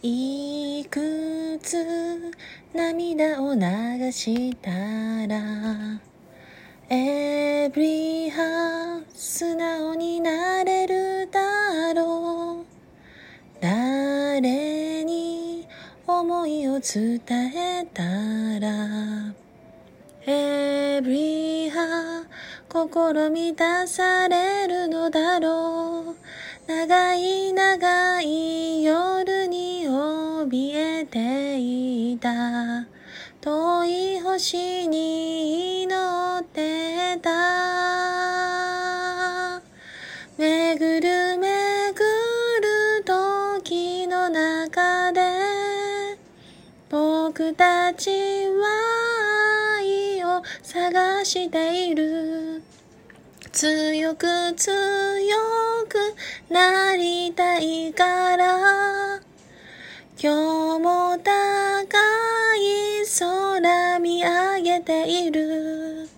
いくつ涙を流したら Every heart 素直になれるだろう。誰に思いを伝えたら Every heart 心満たされるのだろう。長い長い怯えていた。遠い星に祈ってた。巡る巡る時の中で僕たちは愛を探している。強く強くなりたいから今日も高い空見上げている。